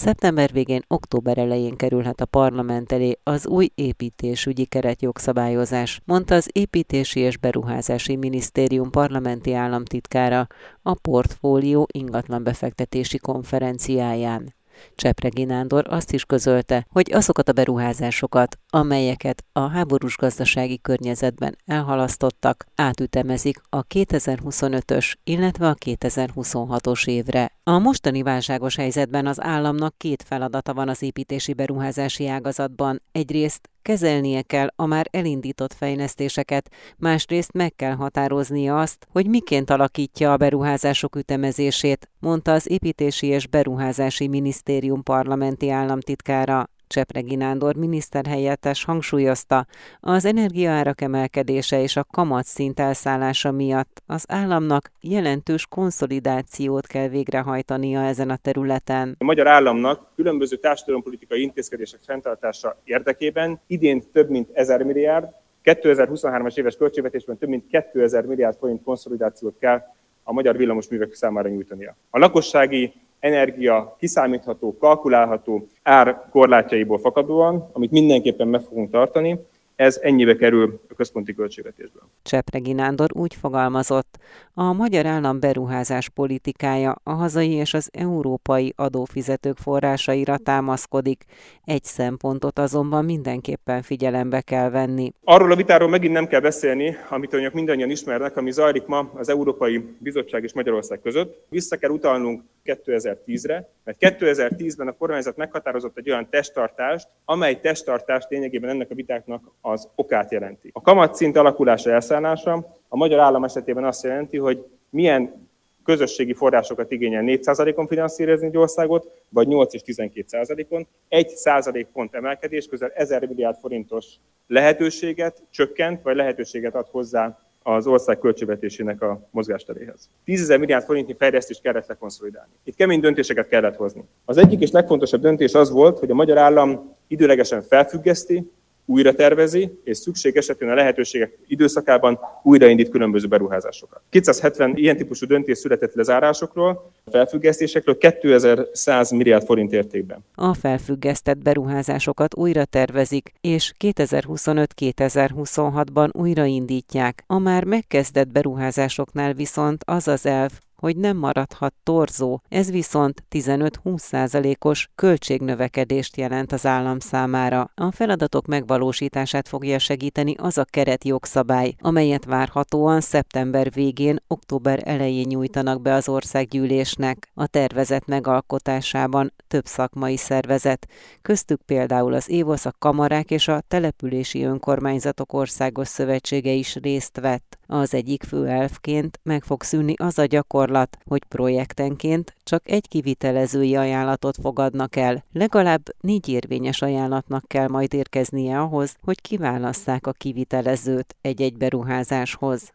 Szeptember végén, október elején kerülhet a parlament elé az új építésügyi keretjogszabályozás, mondta az Építési és Beruházási Minisztérium parlamenti államtitkára a portfólió ingatlan befektetési konferenciáján. Csepregi Nándor azt is közölte, hogy azokat a beruházásokat, amelyeket a háborús gazdasági környezetben elhalasztottak, átütemezik a 2025-ös, illetve a 2026-os évre. A mostani válságos helyzetben az államnak két feladata van az építési beruházási ágazatban. Egyrészt kezelnie kell a már elindított fejlesztéseket, másrészt meg kell határoznia azt, hogy miként alakítja a beruházások ütemezését, mondta az Építési és Beruházási Minisztérium parlamenti államtitkára. Csepregi Nándor miniszterhelyettes hangsúlyozta, az energiaárak emelkedése és a kamatszint elszállása miatt az államnak jelentős konszolidációt kell végrehajtania ezen a területen. A magyar államnak különböző társadalompolitikai intézkedések fenntartása érdekében idén több mint 1000 milliárd, 2023-as éves költségvetésben több mint 2000 milliárd forint konszolidációt kell a magyar villamosművek számára nyújtania. A lakossági energia kiszámítható, kalkulálható ár korlátjaiból fakadóan, amit mindenképpen meg fogunk tartani, ez ennyibe kerül a központi költségvetésből. Csepregi Nándor úgy fogalmazott, a magyar állam beruházás politikája a hazai és az európai adófizetők forrásaira támaszkodik. Egy szempontot azonban mindenképpen figyelembe kell venni. Arról a vitáról megint nem kell beszélni, amit önök mindannyian ismernek, ami zajlik ma az Európai Bizottság és Magyarország között. Vissza kell utalnunk 2010-re, mert 2010-ben a kormányzat meghatározott egy olyan testtartást, amely testtartást lényegében ennek a vitáknak az okát jelenti. A kamatszint alakulása, elszállása a magyar állam esetében azt jelenti, hogy milyen közösségi forrásokat igényel 4%-on finanszírozni egy országot, vagy 8 és 12%-on. Egy százalékpont emelkedés közel 1000 milliárd forintos lehetőséget csökkent, vagy lehetőséget ad hozzá az ország költségvetésének a mozgásteréhez. 10 ezer milliárd forintnyi fejlesztést kellett lekonszolidálni. Itt kemény döntéseket kellett hozni. Az egyik és legfontosabb döntés az volt, hogy a magyar állam időlegesen felfüggeszti újra tervezi, és szükség esetén a lehetőségek időszakában újraindít különböző beruházásokat. 270 ilyen típusú döntés született lezárásokról, felfüggesztésekről 2100 milliárd forint értékben. A felfüggesztett beruházásokat újra tervezik, és 2025-2026-ban újraindítják. A már megkezdett beruházásoknál viszont az az elv, hogy nem maradhat torzó, ez viszont 15-20 százalékos költségnövekedést jelent az állam számára. A feladatok megvalósítását fogja segíteni az a keretjogszabály, amelyet várhatóan szeptember végén, október elején nyújtanak be az országgyűlésnek. A tervezet megalkotásában több szakmai szervezet, köztük például az évosz, a kamarák és a települési önkormányzatok országos szövetsége is részt vett. Az egyik fő elfként meg fog szűnni az a gyakorlat, hogy projektenként csak egy kivitelezői ajánlatot fogadnak el. Legalább négy érvényes ajánlatnak kell majd érkeznie ahhoz, hogy kiválasszák a kivitelezőt egy-egy beruházáshoz.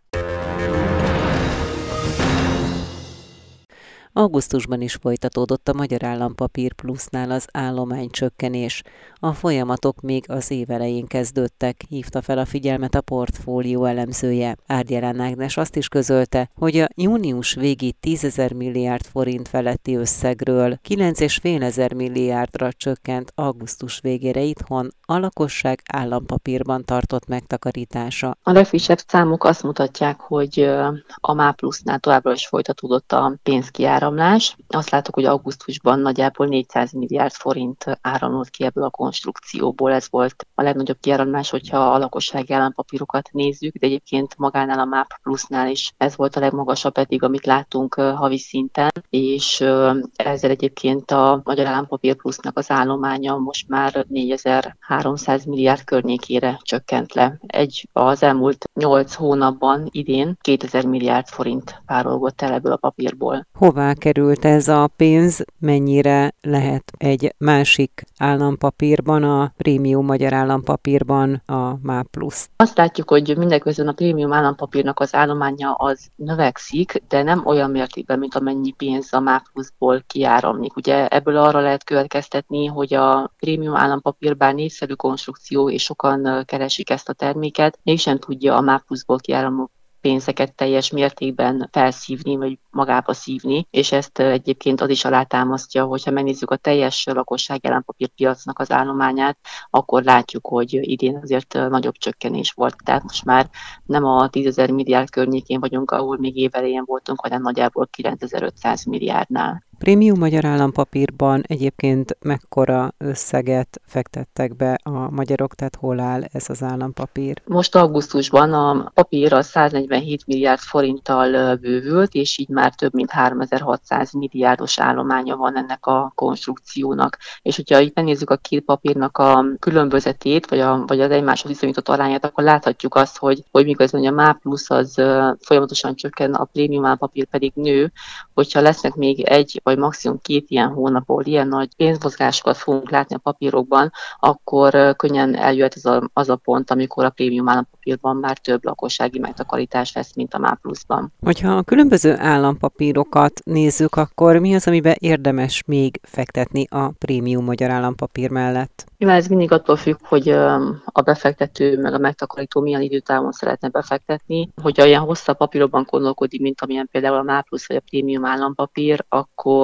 Augusztusban is folytatódott a Magyar Állampapír Plusznál az csökkenés. A folyamatok még az év elején kezdődtek, hívta fel a figyelmet a portfólió elemzője. Árgyelán Ágnes azt is közölte, hogy a június végi 10 ezer milliárd forint feletti összegről 9,5 ezer milliárdra csökkent augusztus végére itthon a lakosság állampapírban tartott megtakarítása. A legfrissebb számok azt mutatják, hogy a MÁ plusznál továbbra is folytatódott a pénzkiáramlás. Azt látok, hogy augusztusban nagyjából 400 milliárd forint áramlott ki ebből a konstrukcióból. Ez volt a legnagyobb kiáramlás, hogyha a lakossági állampapírokat nézzük, de egyébként magánál a MÁP plusznál is ez volt a legmagasabb eddig, amit láttunk havi szinten, és ezzel egyébként a Magyar Állampapír plusznak az állománya most már 4000 300 milliárd környékére csökkent le. Egy az elmúlt 8 hónapban idén 2000 milliárd forint párolgott el ebből a papírból. Hová került ez a pénz? Mennyire lehet egy másik állampapírban, a prémium magyar állampapírban a MÁ plusz? Azt látjuk, hogy mindeközben a prémium állampapírnak az állománya az növekszik, de nem olyan mértékben, mint amennyi pénz a MÁ pluszból kiáramlik. Ugye ebből arra lehet következtetni, hogy a prémium állampapír bár népszerű konstrukció, és sokan keresik ezt a terméket, mégsem tudja a MÁ pluszból kiáramló pénzeket teljes mértékben felszívni, vagy magába szívni, és ezt egyébként az is alátámasztja, hogyha megnézzük a teljes lakosság állampapírpiacnak az állományát, akkor látjuk, hogy idén azért nagyobb csökkenés volt. Tehát most már nem a 10 milliárd környékén vagyunk, ahol még évelején voltunk, hanem nagyjából 9500 milliárdnál. Prémium magyar állampapírban egyébként mekkora összeget fektettek be a magyarok, tehát hol áll ez az állampapír? Most augusztusban a papír a 147 milliárd forinttal bővült, és így már több mint 3600 milliárdos állománya van ennek a konstrukciónak. És hogyha itt megnézzük a két papírnak a különbözetét, vagy, a, vagy az egymáshoz viszonyított arányát, akkor láthatjuk azt, hogy, hogy miközben a MÁ plusz az folyamatosan csökken, a prémium állampapír pedig nő, hogyha lesznek még egy vagy maximum két ilyen hónapból ilyen nagy pénzmozgásokat fogunk látni a papírokban, akkor könnyen eljöhet az a, az a pont, amikor a prémium állampapírban már több lakossági megtakarítás lesz, mint a MÁ pluszban. Hogyha a különböző állampapírokat nézzük, akkor mi az, amiben érdemes még fektetni a prémium magyar állampapír mellett? Mivel ez mindig attól függ, hogy a befektető meg a megtakarító milyen időtávon szeretne befektetni, hogy olyan hosszabb papírokban gondolkodik, mint amilyen például a MÁ plusz vagy a prémium állampapír, akkor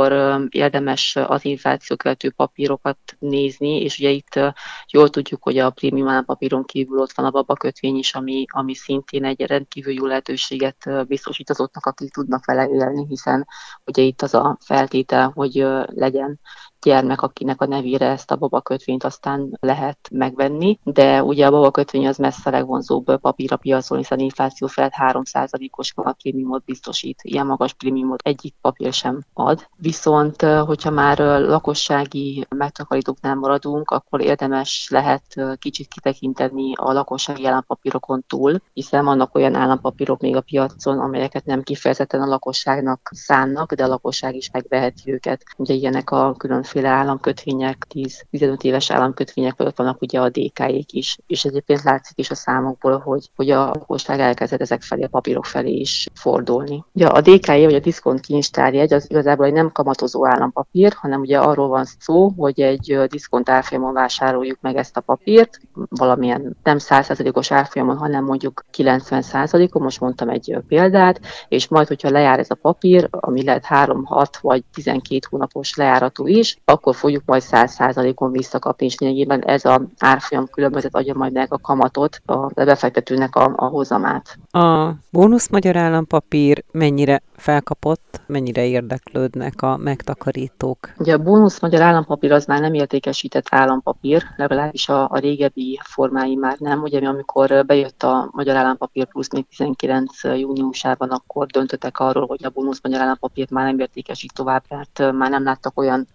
érdemes az infláció követő papírokat nézni, és ugye itt jól tudjuk, hogy a prémium állampapíron kívül ott van a babakötvény is, ami, ami szintén egy rendkívül jó lehetőséget biztosít azoknak, akik tudnak vele élni, hiszen ugye itt az a feltétel, hogy legyen gyermek, akinek a nevére ezt a babakötvényt aztán lehet megvenni, de ugye a babakötvény az messze legvonzóbb papír a piacon, hiszen infláció felett 3%-os prémiumot biztosít. Ilyen magas prémiumot egyik papír sem ad. Viszont, hogyha már lakossági megtakarítóknál maradunk, akkor érdemes lehet kicsit kitekinteni a lakossági állampapírokon túl, hiszen vannak olyan állampapírok még a piacon, amelyeket nem kifejezetten a lakosságnak szánnak, de a lakosság is megveheti őket. Ugye ilyenek a különféle különféle államkötvények, 10-15 éves államkötvények, ott vannak ugye a DK-ék is, és egyébként látszik is a számokból, hogy, hogy a lakosság elkezdett ezek felé, a papírok felé is fordulni. Ugye a dk vagy a diszkont kincstárjegy az igazából egy nem kamatozó állampapír, hanem ugye arról van szó, hogy egy diszkont árfolyamon vásároljuk meg ezt a papírt, valamilyen nem 100%-os árfolyamon, hanem mondjuk 90%-on, most mondtam egy példát, és majd, hogyha lejár ez a papír, ami lehet 3, 6 vagy 12 hónapos lejáratú is, akkor fogjuk majd 100%-on visszakapni, és lényegében ez a árfolyam különbözet adja majd meg a kamatot, a befektetőnek a, a hozamát. A bónusz magyar állampapír mennyire felkapott, mennyire érdeklődnek a megtakarítók? Ugye a bónusz magyar állampapír az már nem értékesített állampapír, legalábbis a, a régebbi formái már nem. Ugye amikor bejött a magyar állampapír plusz még 19 júniusában, akkor döntöttek arról, hogy a bónusz magyar állampapírt már nem értékesít tovább, mert már nem láttak olyan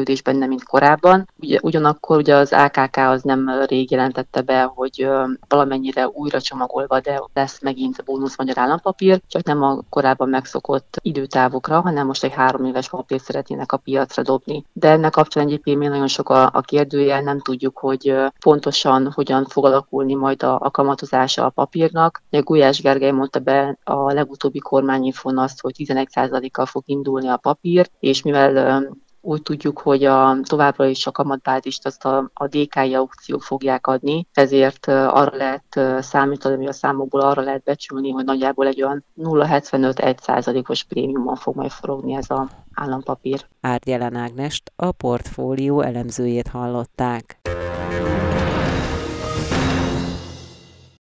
érdeklődés benne, mint korábban. Ugyanakkor ugye az AKK az nem rég jelentette be, hogy valamennyire újra csomagolva, de lesz megint bónusz magyar állampapír, csak nem a korábban megszokott időtávokra, hanem most egy három éves papírt szeretnének a piacra dobni. De ennek kapcsán egyébként még nagyon sok a, a kérdőjel, nem tudjuk, hogy pontosan hogyan fog alakulni majd a, a kamatozása a papírnak. Ugye Gulyás Gergely mondta be a legutóbbi kormányinfon azt, hogy 11%-kal fog indulni a papír, és mivel úgy tudjuk, hogy a, továbbra is a kamatbázist azt a, a DKI aukciók fogják adni, ezért arra lehet számítani, hogy a számokból arra lehet becsülni, hogy nagyjából egy olyan 0,75-1%-os prémiumon fog majd forogni ez a állampapír. Árgyelen Ágnest, a portfólió elemzőjét hallották.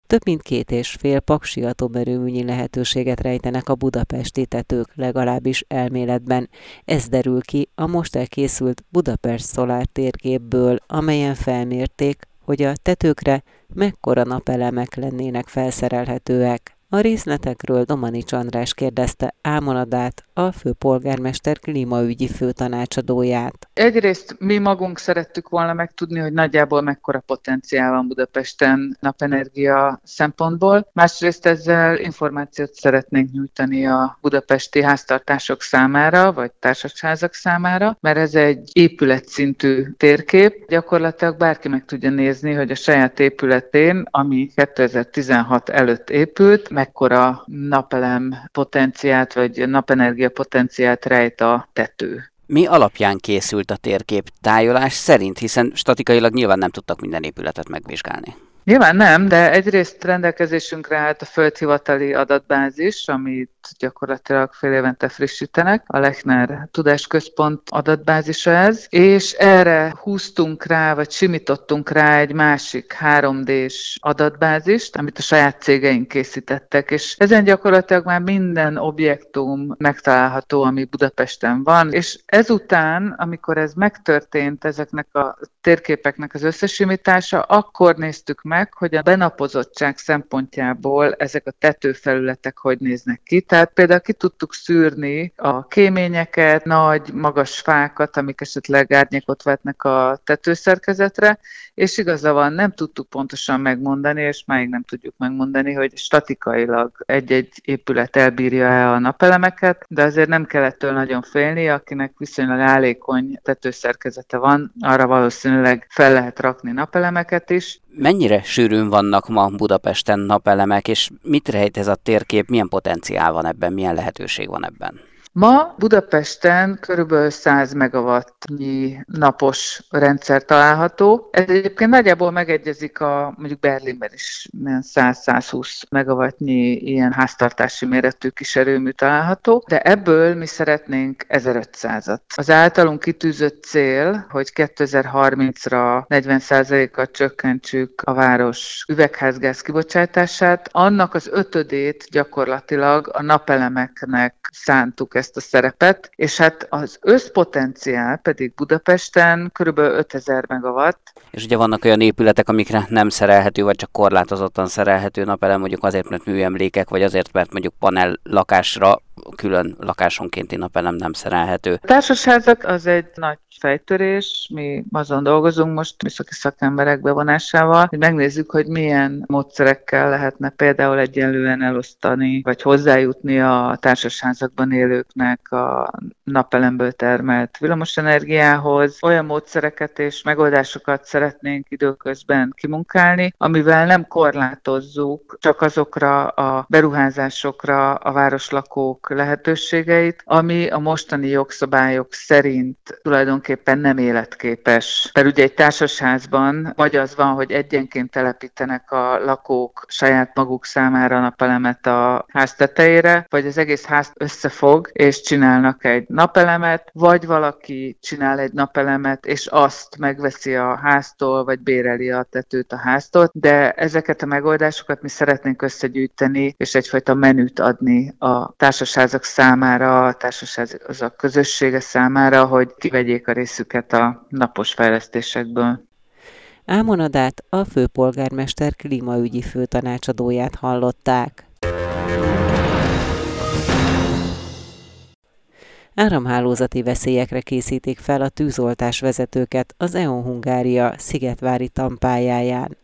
Több mint két és fél paksi atomerőműnyi lehetőséget rejtenek a budapesti tetők, legalábbis elméletben. Ez derül ki a most elkészült Budapest Solar térképből, amelyen felmérték, hogy a tetőkre mekkora napelemek lennének felszerelhetőek. A részletekről Domanics András kérdezte Ámonadát, a főpolgármester klímaügyi főtanácsadóját. Egyrészt mi magunk szerettük volna megtudni, hogy nagyjából mekkora potenciál van Budapesten napenergia szempontból. Másrészt ezzel információt szeretnénk nyújtani a budapesti háztartások számára, vagy társasházak számára, mert ez egy épületszintű térkép. Gyakorlatilag bárki meg tudja nézni, hogy a saját épületén, ami 2016 előtt épült, mekkora napelem potenciált, vagy napenergia potenciált rejt a tető. Mi alapján készült a térkép tájolás szerint, hiszen statikailag nyilván nem tudtak minden épületet megvizsgálni? Nyilván nem, de egyrészt rendelkezésünkre állt a földhivatali adatbázis, amit gyakorlatilag fél évente frissítenek, a Lechner Tudásközpont adatbázisa ez, és erre húztunk rá, vagy simítottunk rá egy másik 3D-s adatbázist, amit a saját cégeink készítettek, és ezen gyakorlatilag már minden objektum megtalálható, ami Budapesten van, és ezután, amikor ez megtörtént, ezeknek a térképeknek az összesimítása, akkor néztük meg, hogy a benapozottság szempontjából ezek a tetőfelületek hogy néznek ki. Tehát például ki tudtuk szűrni a kéményeket, nagy, magas fákat, amik esetleg árnyékot vetnek a tetőszerkezetre, és igaza van, nem tudtuk pontosan megmondani, és máig nem tudjuk megmondani, hogy statikailag egy-egy épület elbírja-e a napelemeket, de azért nem kellett tőle nagyon félni, akinek viszonylag állékony tetőszerkezete van, arra valószínűleg fel lehet rakni napelemeket is. Mennyire sűrűn vannak ma Budapesten napelemek, és mit rejt ez a térkép, milyen potenciál van ebben, milyen lehetőség van ebben? Ma Budapesten körülbelül 100 megawattnyi napos rendszer található. Ez egyébként nagyjából megegyezik a mondjuk Berlinben is 100-120 megawattnyi ilyen háztartási méretű kis erőmű található, de ebből mi szeretnénk 1500-at. Az általunk kitűzött cél, hogy 2030-ra 40%-kal csökkentsük a város üvegházgáz kibocsátását, annak az ötödét gyakorlatilag a napelemeknek szántuk ezt a szerepet, és hát az összpotenciál pedig Budapesten kb. 5000 megawatt. És ugye vannak olyan épületek, amikre nem szerelhető, vagy csak korlátozottan szerelhető napelem, mondjuk azért, mert műemlékek, vagy azért, mert mondjuk panel lakásra külön lakásonkénti napelem nem szerelhető. A társasházak az egy nagy fejtörés, mi azon dolgozunk most műszaki szakemberek bevonásával, hogy megnézzük, hogy milyen módszerekkel lehetne például egyenlően elosztani, vagy hozzájutni a társasházakban élőknek a napelemből termelt villamosenergiához. Olyan módszereket és megoldásokat szeretnénk időközben kimunkálni, amivel nem korlátozzuk csak azokra a beruházásokra a városlakók lehetőségeit, ami a mostani jogszabályok szerint tulajdonképpen nem életképes. Mert ugye egy társasházban vagy az van, hogy egyenként telepítenek a lakók saját maguk számára napelemet a ház tetejére, vagy az egész ház összefog, és csinálnak egy napelemet, vagy valaki csinál egy napelemet, és azt megveszi a háztól, vagy béreli a tetőt a háztól, de ezeket a megoldásokat mi szeretnénk összegyűjteni, és egyfajta menüt adni a társasházak számára, a társasházak közössége számára, hogy kivegyék a részüket a napos fejlesztésekből. Ámonadát a főpolgármester klímaügyi főtanácsadóját hallották. Áramhálózati veszélyekre készítik fel a tűzoltás vezetőket az EON Hungária Szigetvári tampájáján.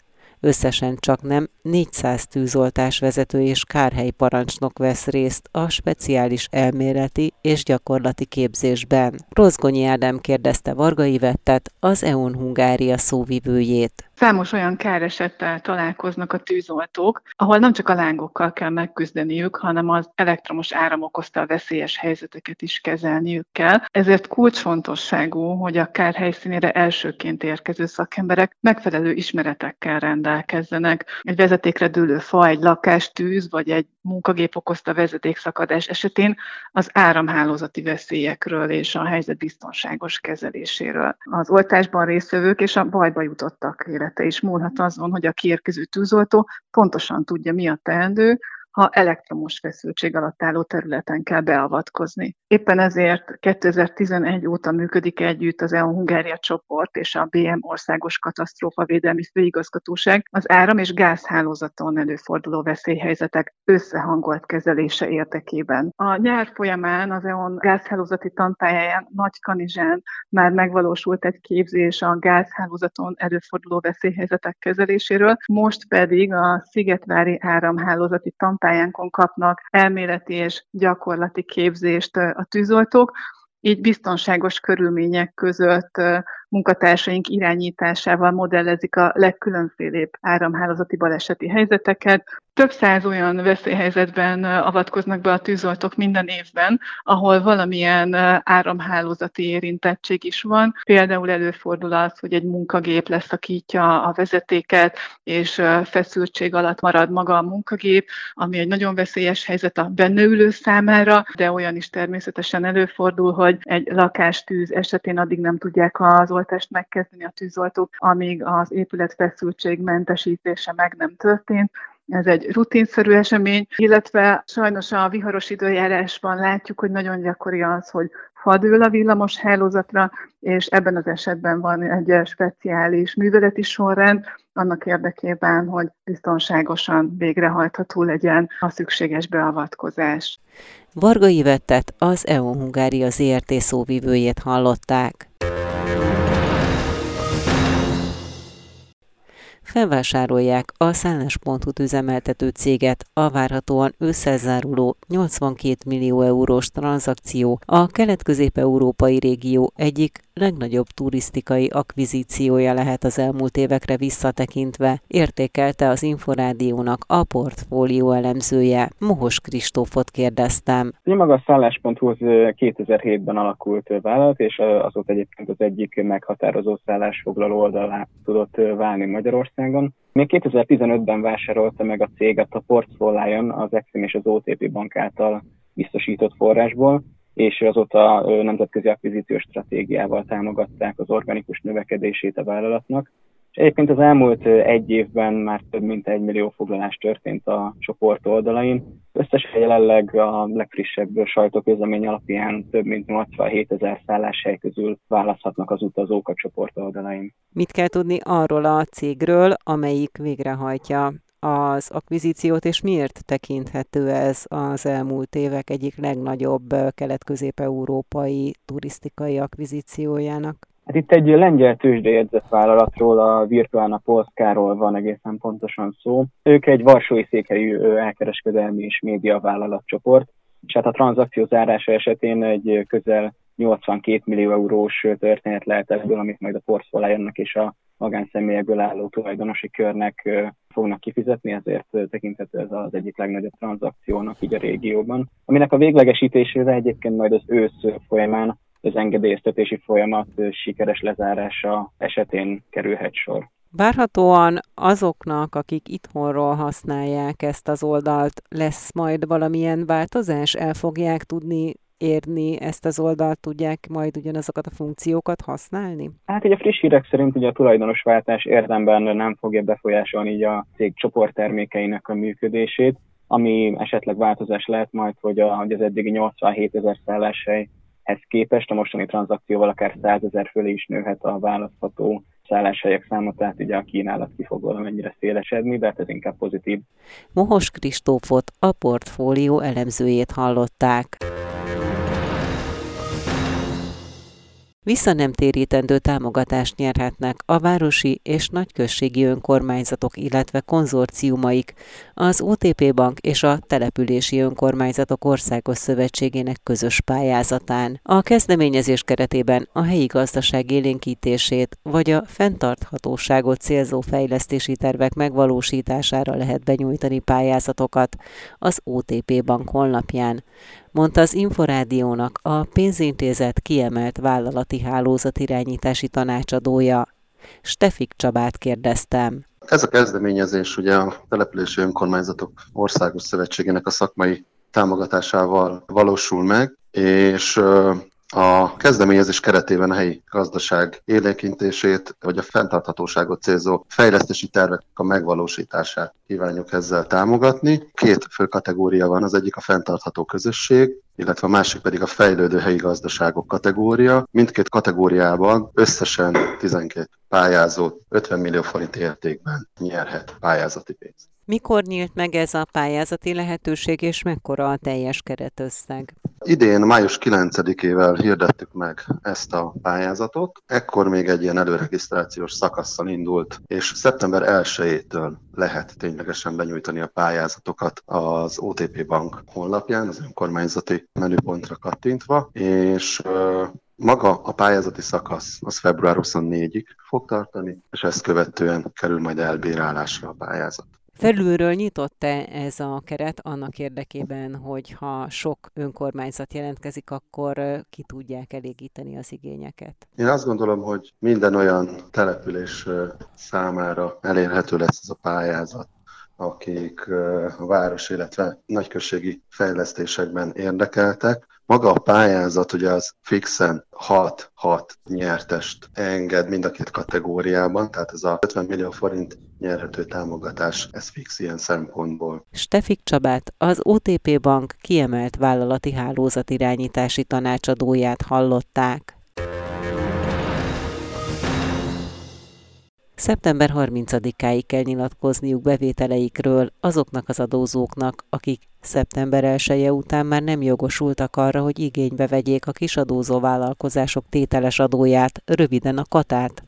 Összesen csak nem 400 tűzoltás vezető és kárhely parancsnok vesz részt a speciális elméleti és gyakorlati képzésben. Rozgonyi Ádám kérdezte Varga Ivettet, az EON Hungária szóvivőjét. Számos olyan káresettel találkoznak a tűzoltók, ahol nem csak a lángokkal kell megküzdeniük, hanem az elektromos áram okozta a veszélyes helyzeteket is kezelniük kell. Ezért kulcsfontosságú, hogy a kár helyszínére elsőként érkező szakemberek megfelelő ismeretekkel rendelkezzenek. Egy vezetékre dőlő fa, egy lakástűz vagy egy munkagép okozta vezetékszakadás esetén az áramhálózati veszélyekről és a helyzet biztonságos kezeléséről. Az oltásban résztvevők és a bajba jutottak élete is múlhat azon, hogy a kiérkező tűzoltó pontosan tudja, mi a teendő, ha elektromos feszültség alatt álló területen kell beavatkozni. Éppen ezért 2011 óta működik együtt az EON Hungária csoport és a BM Országos Katasztrófavédelmi Főigazgatóság az áram- és gázhálózaton előforduló veszélyhelyzetek összehangolt kezelése érdekében. A nyár folyamán az EON gázhálózati tanpályáján Nagykanizsán már megvalósult egy képzés a gázhálózaton előforduló veszélyhelyzetek kezeléséről, most pedig a Szigetvári áramhálózati tanpályán pályánkon kapnak elméleti és gyakorlati képzést a tűzoltók, így biztonságos körülmények között munkatársaink irányításával modellezik a legkülönfélébb áramhálózati baleseti helyzeteket, több száz olyan veszélyhelyzetben avatkoznak be a tűzoltók minden évben, ahol valamilyen áramhálózati érintettség is van. Például előfordul az, hogy egy munkagép leszakítja a vezetéket, és feszültség alatt marad maga a munkagép, ami egy nagyon veszélyes helyzet a benne ülő számára, de olyan is természetesen előfordul, hogy egy lakástűz esetén addig nem tudják az oltást megkezdeni a tűzoltók, amíg az épület feszültség mentesítése meg nem történt ez egy rutinszerű esemény, illetve sajnos a viharos időjárásban látjuk, hogy nagyon gyakori az, hogy fadől a villamos hálózatra, és ebben az esetben van egy speciális műveleti sorrend, annak érdekében, hogy biztonságosan végrehajtható legyen a szükséges beavatkozás. Varga Ivettet, az EU Hungária ZRT szóvivőjét hallották. Felvásárolják a szálláspontot üzemeltető céget. A várhatóan ősszel záruló 82 millió eurós tranzakció a kelet-közép-európai régió egyik legnagyobb turisztikai akvizíciója lehet az elmúlt évekre visszatekintve, értékelte az Inforádiónak a portfólió elemzője. Mohos Kristófot kérdeztem. Maga a szállásponthoz 2007-ben alakult vállalat, és azóta egyébként az egyik meghatározó szállásfoglaló oldalá tudott válni Magyarországon. Még 2015-ben vásárolta meg a céget a Portfolio az Exim és az OTP bank által biztosított forrásból, és azóta nemzetközi akvizíciós stratégiával támogatták az organikus növekedését a vállalatnak. És egyébként az elmúlt egy évben már több mint egy millió foglalás történt a csoport oldalain. Összesen jelenleg a legfrissebb sajtóközlemény alapján több mint 87 ezer szálláshely közül választhatnak az utazók a csoport oldalain. Mit kell tudni arról a cégről, amelyik végrehajtja az akvizíciót, és miért tekinthető ez az elmúlt évek egyik legnagyobb kelet-közép-európai turisztikai akvizíciójának? Hát itt egy lengyel tőzsdejegyzett vállalatról, a Virtuálna Polszkáról van egészen pontosan szó. Ők egy varsói székhelyű elkereskedelmi és média vállalatcsoport, és hát a tranzakció zárása esetén egy közel 82 millió eurós történet lehet ebből, amit majd a portfóliának és a magánszemélyekből álló tulajdonosi körnek fognak kifizetni, ezért tekinthető ez az egyik legnagyobb tranzakciónak így a régióban. Aminek a véglegesítésére egyébként majd az ősz folyamán az engedélyeztetési folyamat sikeres lezárása esetén kerülhet sor. Várhatóan azoknak, akik itthonról használják ezt az oldalt, lesz majd valamilyen változás? El fogják tudni érni ezt az oldalt, tudják majd ugyanazokat a funkciókat használni? Hát ugye a friss hírek szerint ugye a tulajdonosváltás érdemben nem fogja befolyásolni így a cég csoporttermékeinek a működését, ami esetleg változás lehet majd, hogy, a, hogy az eddigi 87 ezer szálláshelyhez képest a mostani tranzakcióval akár 100 ezer fölé is nőhet a választható szálláshelyek száma, tehát ugye a kínálat ki fog valamennyire szélesedni, de hát ez inkább pozitív. Mohos Kristófot, a portfólió elemzőjét hallották. Visszanemtérítendő támogatást nyerhetnek a városi és nagyközségi önkormányzatok, illetve konzorciumaik, az OTP Bank és a Települési Önkormányzatok Országos Szövetségének közös pályázatán. A kezdeményezés keretében a helyi gazdaság élénkítését vagy a fenntarthatóságot célzó fejlesztési tervek megvalósítására lehet benyújtani pályázatokat az OTP Bank honlapján mondta az Inforádiónak a pénzintézet kiemelt vállalati hálózat irányítási tanácsadója. Stefik Csabát kérdeztem. Ez a kezdeményezés ugye a Települési Önkormányzatok Országos Szövetségének a szakmai támogatásával valósul meg, és a kezdeményezés keretében a helyi gazdaság élénkintését, vagy a fenntarthatóságot célzó fejlesztési tervek a megvalósítását kívánjuk ezzel támogatni. Két fő kategória van, az egyik a fenntartható közösség, illetve a másik pedig a fejlődő helyi gazdaságok kategória. Mindkét kategóriában összesen 12 pályázó 50 millió forint értékben nyerhet pályázati pénzt. Mikor nyílt meg ez a pályázati lehetőség, és mekkora a teljes keretösszeg? Idén május 9-ével hirdettük meg ezt a pályázatot. Ekkor még egy ilyen előregisztrációs szakasszal indult, és szeptember 1-től lehet ténylegesen benyújtani a pályázatokat az OTP Bank honlapján, az önkormányzati menüpontra kattintva, és Maga a pályázati szakasz az február 24-ig fog tartani, és ezt követően kerül majd elbírálásra a pályázat. Felülről nyitott-e ez a keret annak érdekében, hogy ha sok önkormányzat jelentkezik, akkor ki tudják elégíteni az igényeket? Én azt gondolom, hogy minden olyan település számára elérhető lesz ez a pályázat, akik a város, illetve nagyközségi fejlesztésekben érdekeltek. Maga a pályázat ugye az fixen 6-6 nyertest enged mind a két kategóriában, tehát ez a 50 millió forint nyerhető támogatás, ez fix ilyen szempontból. Stefik Csabát, az OTP Bank kiemelt vállalati hálózatirányítási tanácsadóját hallották. Szeptember 30-áig kell nyilatkozniuk bevételeikről azoknak az adózóknak, akik szeptember 1 -e után már nem jogosultak arra, hogy igénybe vegyék a kisadózó vállalkozások tételes adóját, röviden a katát.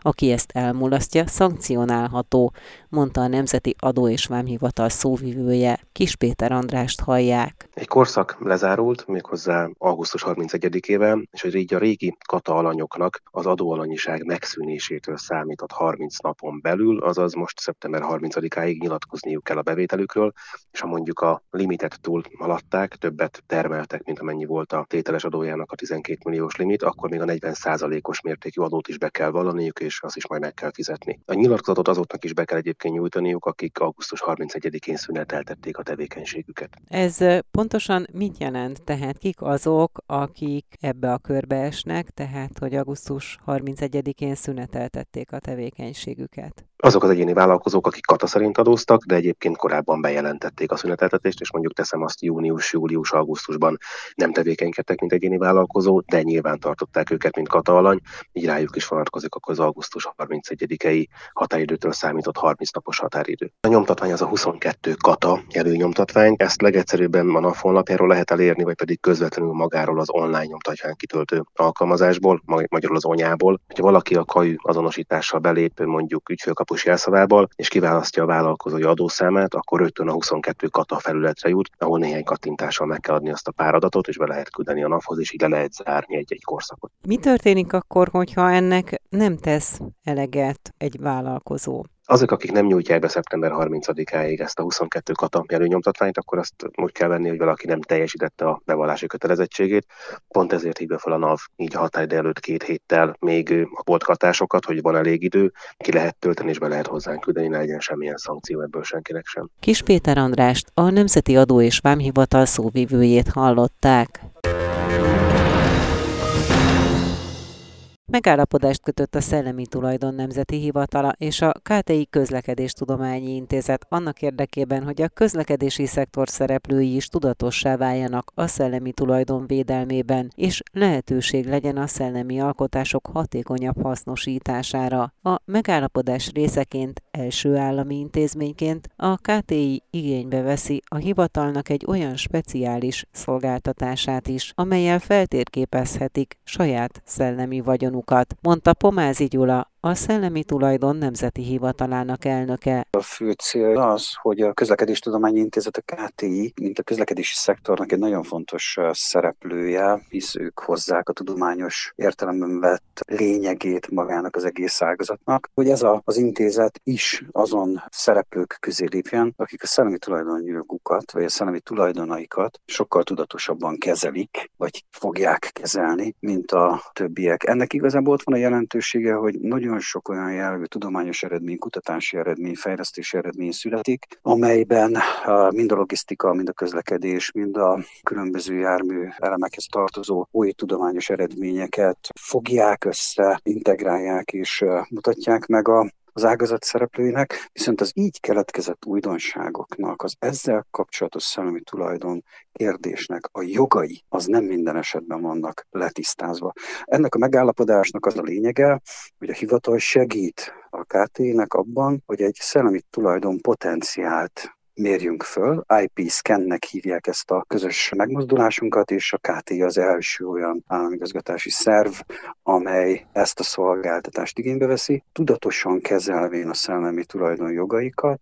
Aki ezt elmulasztja, szankcionálható, mondta a Nemzeti Adó és Vámhivatal szóvivője. Kis Péter Andrást hallják. Egy korszak lezárult, méghozzá augusztus 31-ével, és hogy így a régi kata alanyoknak az adóalanyiság megszűnésétől számított 30 napon belül, azaz most szeptember 30-áig nyilatkozniuk kell a bevételükről, és ha mondjuk a limitet túl haladták, többet termeltek, mint amennyi volt a tételes adójának a 12 milliós limit, akkor még a 40%-os mértékű adót is be kell vallaniuk, és azt is majd meg kell fizetni. A nyilatkozatot azoknak is be kell egyébként nyújtaniuk, akik augusztus 31-én szüneteltették a tevékenységüket. Ez pontosan mit jelent? Tehát kik azok, akik ebbe a körbe esnek, tehát hogy augusztus 31-én szüneteltették a tevékenységüket? Azok az egyéni vállalkozók, akik kata szerint adóztak, de egyébként korábban bejelentették a szüneteltetést, és mondjuk teszem azt június, július, augusztusban nem tevékenykedtek, mint egyéni vállalkozó, de nyilván tartották őket, mint kata alany, így rájuk is vonatkozik akkor az augusztus 31-i határidőtől számított 30 napos határidő. A nyomtatvány az a 22 kata előnyomtatvány, ezt legegyszerűbben a NAV honlapjáról lehet elérni, vagy pedig közvetlenül magáról az online nyomtatvány kitöltő alkalmazásból, magyarul az onyából. Ha valaki a kajú azonosítással belép mondjuk ügyfélkap kapus jelszavával, és kiválasztja a vállalkozói adószámát, akkor rögtön a 22 kata felületre jut, ahol néhány kattintással meg kell adni azt a pár adatot, és be lehet küldeni a NAV-hoz, és így le lehet zárni egy-egy korszakot. Mi történik akkor, hogyha ennek nem tesz eleget egy vállalkozó? Azok, akik nem nyújtják be szeptember 30-áig ezt a 22 kata nyomtatványt, akkor azt úgy kell venni, hogy valaki nem teljesítette a bevallási kötelezettségét. Pont ezért hívja fel a NAV így a határidő előtt két héttel még a boltkatásokat, hogy van elég idő, ki lehet tölteni és be lehet hozzánk küldeni, ne legyen semmilyen szankció ebből senkinek sem. Kis Péter Andrást, a Nemzeti Adó és Vámhivatal szóvivőjét hallották. Megállapodást kötött a Szellemi Tulajdon Nemzeti Hivatala és a KTI Közlekedéstudományi Intézet annak érdekében, hogy a közlekedési szektor szereplői is tudatossá váljanak a szellemi tulajdon védelmében, és lehetőség legyen a szellemi alkotások hatékonyabb hasznosítására. A megállapodás részeként első állami intézményként a KTI igénybe veszi a hivatalnak egy olyan speciális szolgáltatását is, amelyel feltérképezhetik saját szellemi vagyonuk magukat, mondta Pomázi Gyula, a Szellemi Tulajdon Nemzeti Hivatalának elnöke. A fő cél az, hogy a Közlekedéstudományi Intézet, a KTI, mint a közlekedési szektornak egy nagyon fontos szereplője, hisz ők hozzák a tudományos értelemben vett lényegét magának az egész ágazatnak, hogy ez a, az intézet is azon szereplők közé lépjen, akik a szellemi tulajdonjogukat, vagy a szellemi tulajdonaikat sokkal tudatosabban kezelik, vagy fogják kezelni, mint a többiek. Ennek igazából ott van a jelentősége, hogy nagyon nagyon sok olyan jellegű tudományos eredmény, kutatási eredmény, fejlesztési eredmény születik, amelyben mind a logisztika, mind a közlekedés, mind a különböző jármű elemekhez tartozó új tudományos eredményeket fogják össze, integrálják és mutatják meg a az ágazat szereplőinek, viszont az így keletkezett újdonságoknak, az ezzel kapcsolatos szellemi tulajdon kérdésnek a jogai az nem minden esetben vannak letisztázva. Ennek a megállapodásnak az a lényege, hogy a hivatal segít a KT-nek abban, hogy egy szellemi tulajdon potenciált mérjünk föl. IP Scannek hívják ezt a közös megmozdulásunkat, és a KT az első olyan államigazgatási szerv, amely ezt a szolgáltatást igénybe veszi, tudatosan kezelvén a szellemi tulajdon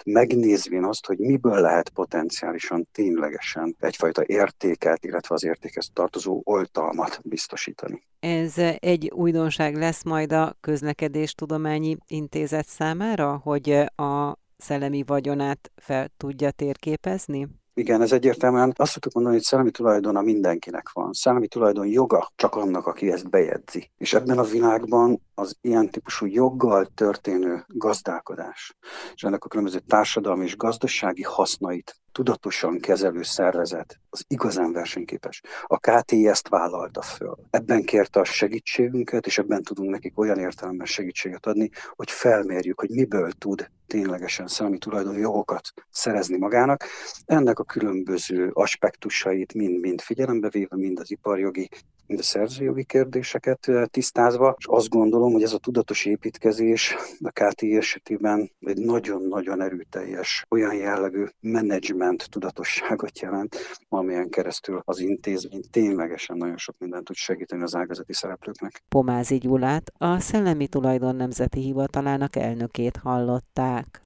megnézvén azt, hogy miből lehet potenciálisan ténylegesen egyfajta értéket, illetve az értékhez tartozó oltalmat biztosítani. Ez egy újdonság lesz majd a közlekedéstudományi intézet számára, hogy a szellemi vagyonát fel tudja térképezni? Igen, ez egyértelműen azt szoktuk mondani, hogy szellemi tulajdona mindenkinek van. Szellemi tulajdon joga csak annak, aki ezt bejegyzi. És ebben a világban az ilyen típusú joggal történő gazdálkodás, és ennek a különböző társadalmi és gazdasági hasznait tudatosan kezelő szervezet az igazán versenyképes. A KTI ezt vállalta föl. Ebben kérte a segítségünket, és ebben tudunk nekik olyan értelemben segítséget adni, hogy felmérjük, hogy miből tud ténylegesen szellemi tulajdoni jogokat szerezni magának. Ennek a különböző aspektusait mind-mind figyelembe véve, mind az iparjogi, mind a szerzőjogi kérdéseket tisztázva, és azt gondolom, hogy ez a tudatos építkezés a KTI esetében egy nagyon-nagyon erőteljes olyan jellegű menedzsment tudatosságot jelent, amilyen keresztül az intézmény ténylegesen nagyon sok mindent tud segíteni az ágazati szereplőknek. Pomázi Gyulát, a Szellemi Tulajdon Nemzeti Hivatalának elnökét hallották.